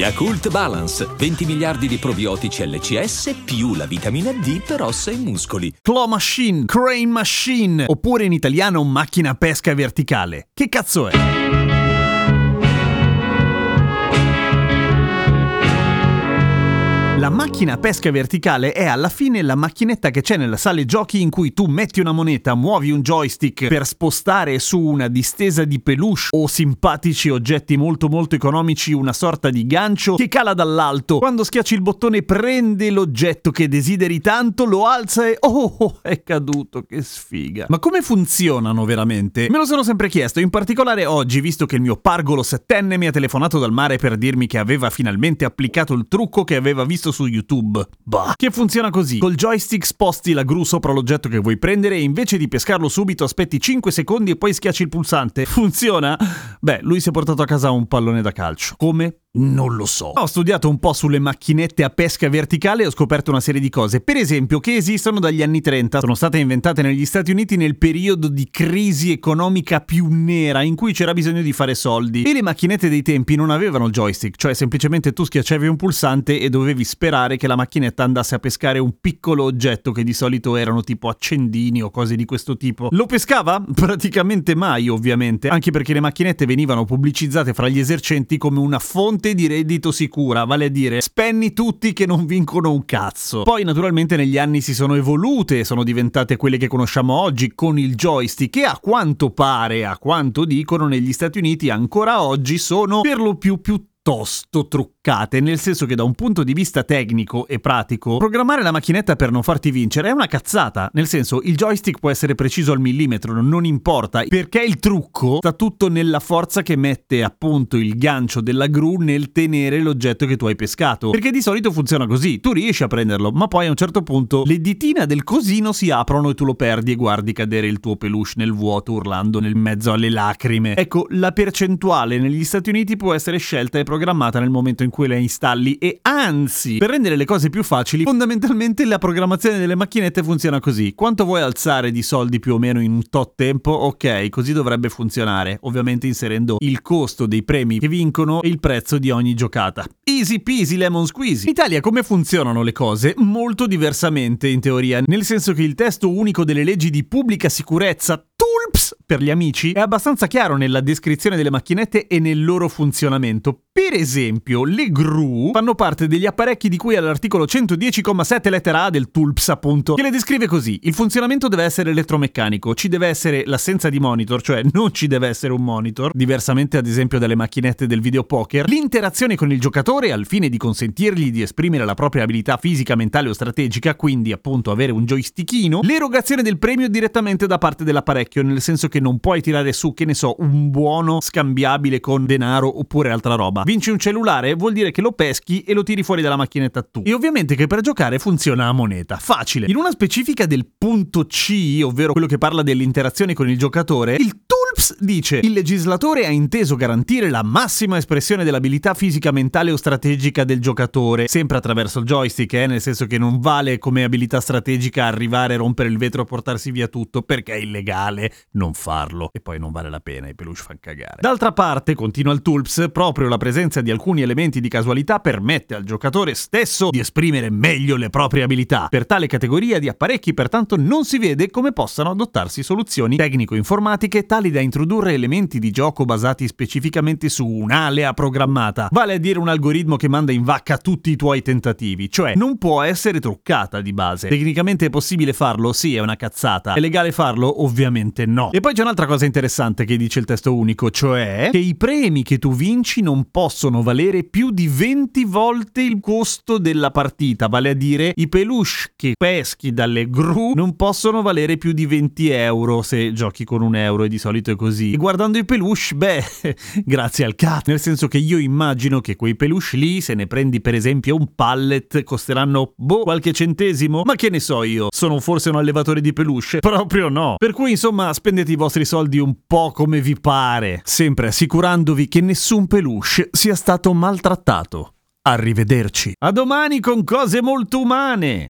Yakult Balance, 20 miliardi di probiotici LCS più la vitamina D per ossa e muscoli. Claw Machine, Crane Machine, oppure in italiano macchina pesca verticale. Che cazzo è? Macchina pesca verticale è alla fine la macchinetta che c'è nella sala giochi in cui tu metti una moneta, muovi un joystick per spostare su una distesa di peluche o simpatici oggetti molto molto economici una sorta di gancio che cala dall'alto. Quando schiacci il bottone prende l'oggetto che desideri tanto, lo alza e oh, è caduto, che sfiga. Ma come funzionano veramente? Me lo sono sempre chiesto, in particolare oggi, visto che il mio pargolo settenne mi ha telefonato dal mare per dirmi che aveva finalmente applicato il trucco che aveva visto visto su YouTube. Bah. Che funziona così. Col joystick sposti la gru sopra l'oggetto che vuoi prendere e invece di pescarlo subito aspetti 5 secondi e poi schiacci il pulsante. Funziona? Beh, lui si è portato a casa un pallone da calcio. Come? Non lo so. Ho studiato un po' sulle macchinette a pesca verticale e ho scoperto una serie di cose. Per esempio, che esistono dagli anni 30. Sono state inventate negli Stati Uniti nel periodo di crisi economica più nera, in cui c'era bisogno di fare soldi. E le macchinette dei tempi non avevano joystick, cioè semplicemente tu schiacciavi un pulsante e dovevi sperare che la macchinetta andasse a pescare un piccolo oggetto che di solito erano tipo accendini o cose di questo tipo. Lo pescava? Praticamente mai, ovviamente, anche perché le macchinette venivano pubblicizzate fra gli esercenti come una fonte fonte di reddito sicura, vale a dire spenni tutti che non vincono un cazzo. Poi naturalmente negli anni si sono evolute, sono diventate quelle che conosciamo oggi con il joystick e a quanto pare, a quanto dicono negli Stati Uniti ancora oggi sono per lo più piuttosto truccate, nel senso che da un punto di vista tecnico e pratico, programmare la macchinetta per non farti vincere è una cazzata, nel senso il joystick può essere preciso al millimetro, non importa, perché il trucco sta tutto nella forza che mette appunto il gancio della gru nel tenere l'oggetto che tu hai pescato, perché di solito funziona così, tu riesci a prenderlo, ma poi a un certo punto le ditine del cosino si aprono e tu lo perdi e guardi cadere il tuo peluche nel vuoto urlando nel mezzo alle lacrime. Ecco, la percentuale negli Stati Uniti può essere scelta e programmata nel momento in cui la installi e anzi, per rendere le cose più facili, fondamentalmente la programmazione delle macchinette funziona così. Quanto vuoi alzare di soldi più o meno in un tot tempo? Ok, così dovrebbe funzionare, ovviamente inserendo il costo dei premi che vincono e il prezzo di ogni giocata. Easy peasy lemon squeezy. In Italia come funzionano le cose? Molto diversamente in teoria, nel senso che il testo unico delle leggi di pubblica sicurezza TULPS per gli amici è abbastanza chiaro nella descrizione delle macchinette e nel loro funzionamento. Per esempio, le gru fanno parte degli apparecchi di cui all'articolo 110,7 lettera A del TULPS, appunto, che le descrive così. Il funzionamento deve essere elettromeccanico, ci deve essere l'assenza di monitor, cioè non ci deve essere un monitor, diversamente ad esempio dalle macchinette del videopoker, l'interazione con il giocatore al fine di consentirgli di esprimere la propria abilità fisica, mentale o strategica, quindi appunto avere un joystickino, l'erogazione del premio direttamente da parte dell'apparecchio, nel senso che non puoi tirare su, che ne so, un buono scambiabile con denaro oppure altra roba vinci un cellulare vuol dire che lo peschi e lo tiri fuori dalla macchinetta tu. E ovviamente che per giocare funziona a moneta. Facile. In una specifica del punto C, ovvero quello che parla dell'interazione con il giocatore, il Tulps dice: Il legislatore ha inteso garantire la massima espressione dell'abilità fisica, mentale o strategica del giocatore, sempre attraverso il joystick, eh, nel senso che non vale come abilità strategica arrivare, rompere il vetro e portarsi via tutto, perché è illegale non farlo. E poi non vale la pena, i peluche fanno cagare. D'altra parte, continua il Tulps, proprio la presenza di alcuni elementi di casualità permette al giocatore stesso di esprimere meglio le proprie abilità. Per tale categoria di apparecchi, pertanto, non si vede come possano adottarsi soluzioni tecnico-informatiche tali da introdurre elementi di gioco basati specificamente su un'alea programmata, vale a dire un algoritmo che manda in vacca tutti i tuoi tentativi, cioè non può essere truccata di base. Tecnicamente è possibile farlo? Sì, è una cazzata. È legale farlo? Ovviamente no. E poi c'è un'altra cosa interessante che dice il testo unico, cioè che i premi che tu vinci non possono valere più di 20 volte il costo della partita, vale a dire i peluche che peschi dalle gru non possono valere più di 20 euro se giochi con un euro e di solito è così. E guardando i peluche, beh, grazie al cazzo. Nel senso che io immagino che quei peluche lì, se ne prendi per esempio un pallet, costeranno, boh, qualche centesimo. Ma che ne so io? Sono forse un allevatore di peluche? Proprio no. Per cui, insomma, spendete i vostri vostri soldi un po' come vi pare, sempre assicurandovi che nessun peluche sia stato maltrattato. Arrivederci. A domani con cose molto umane.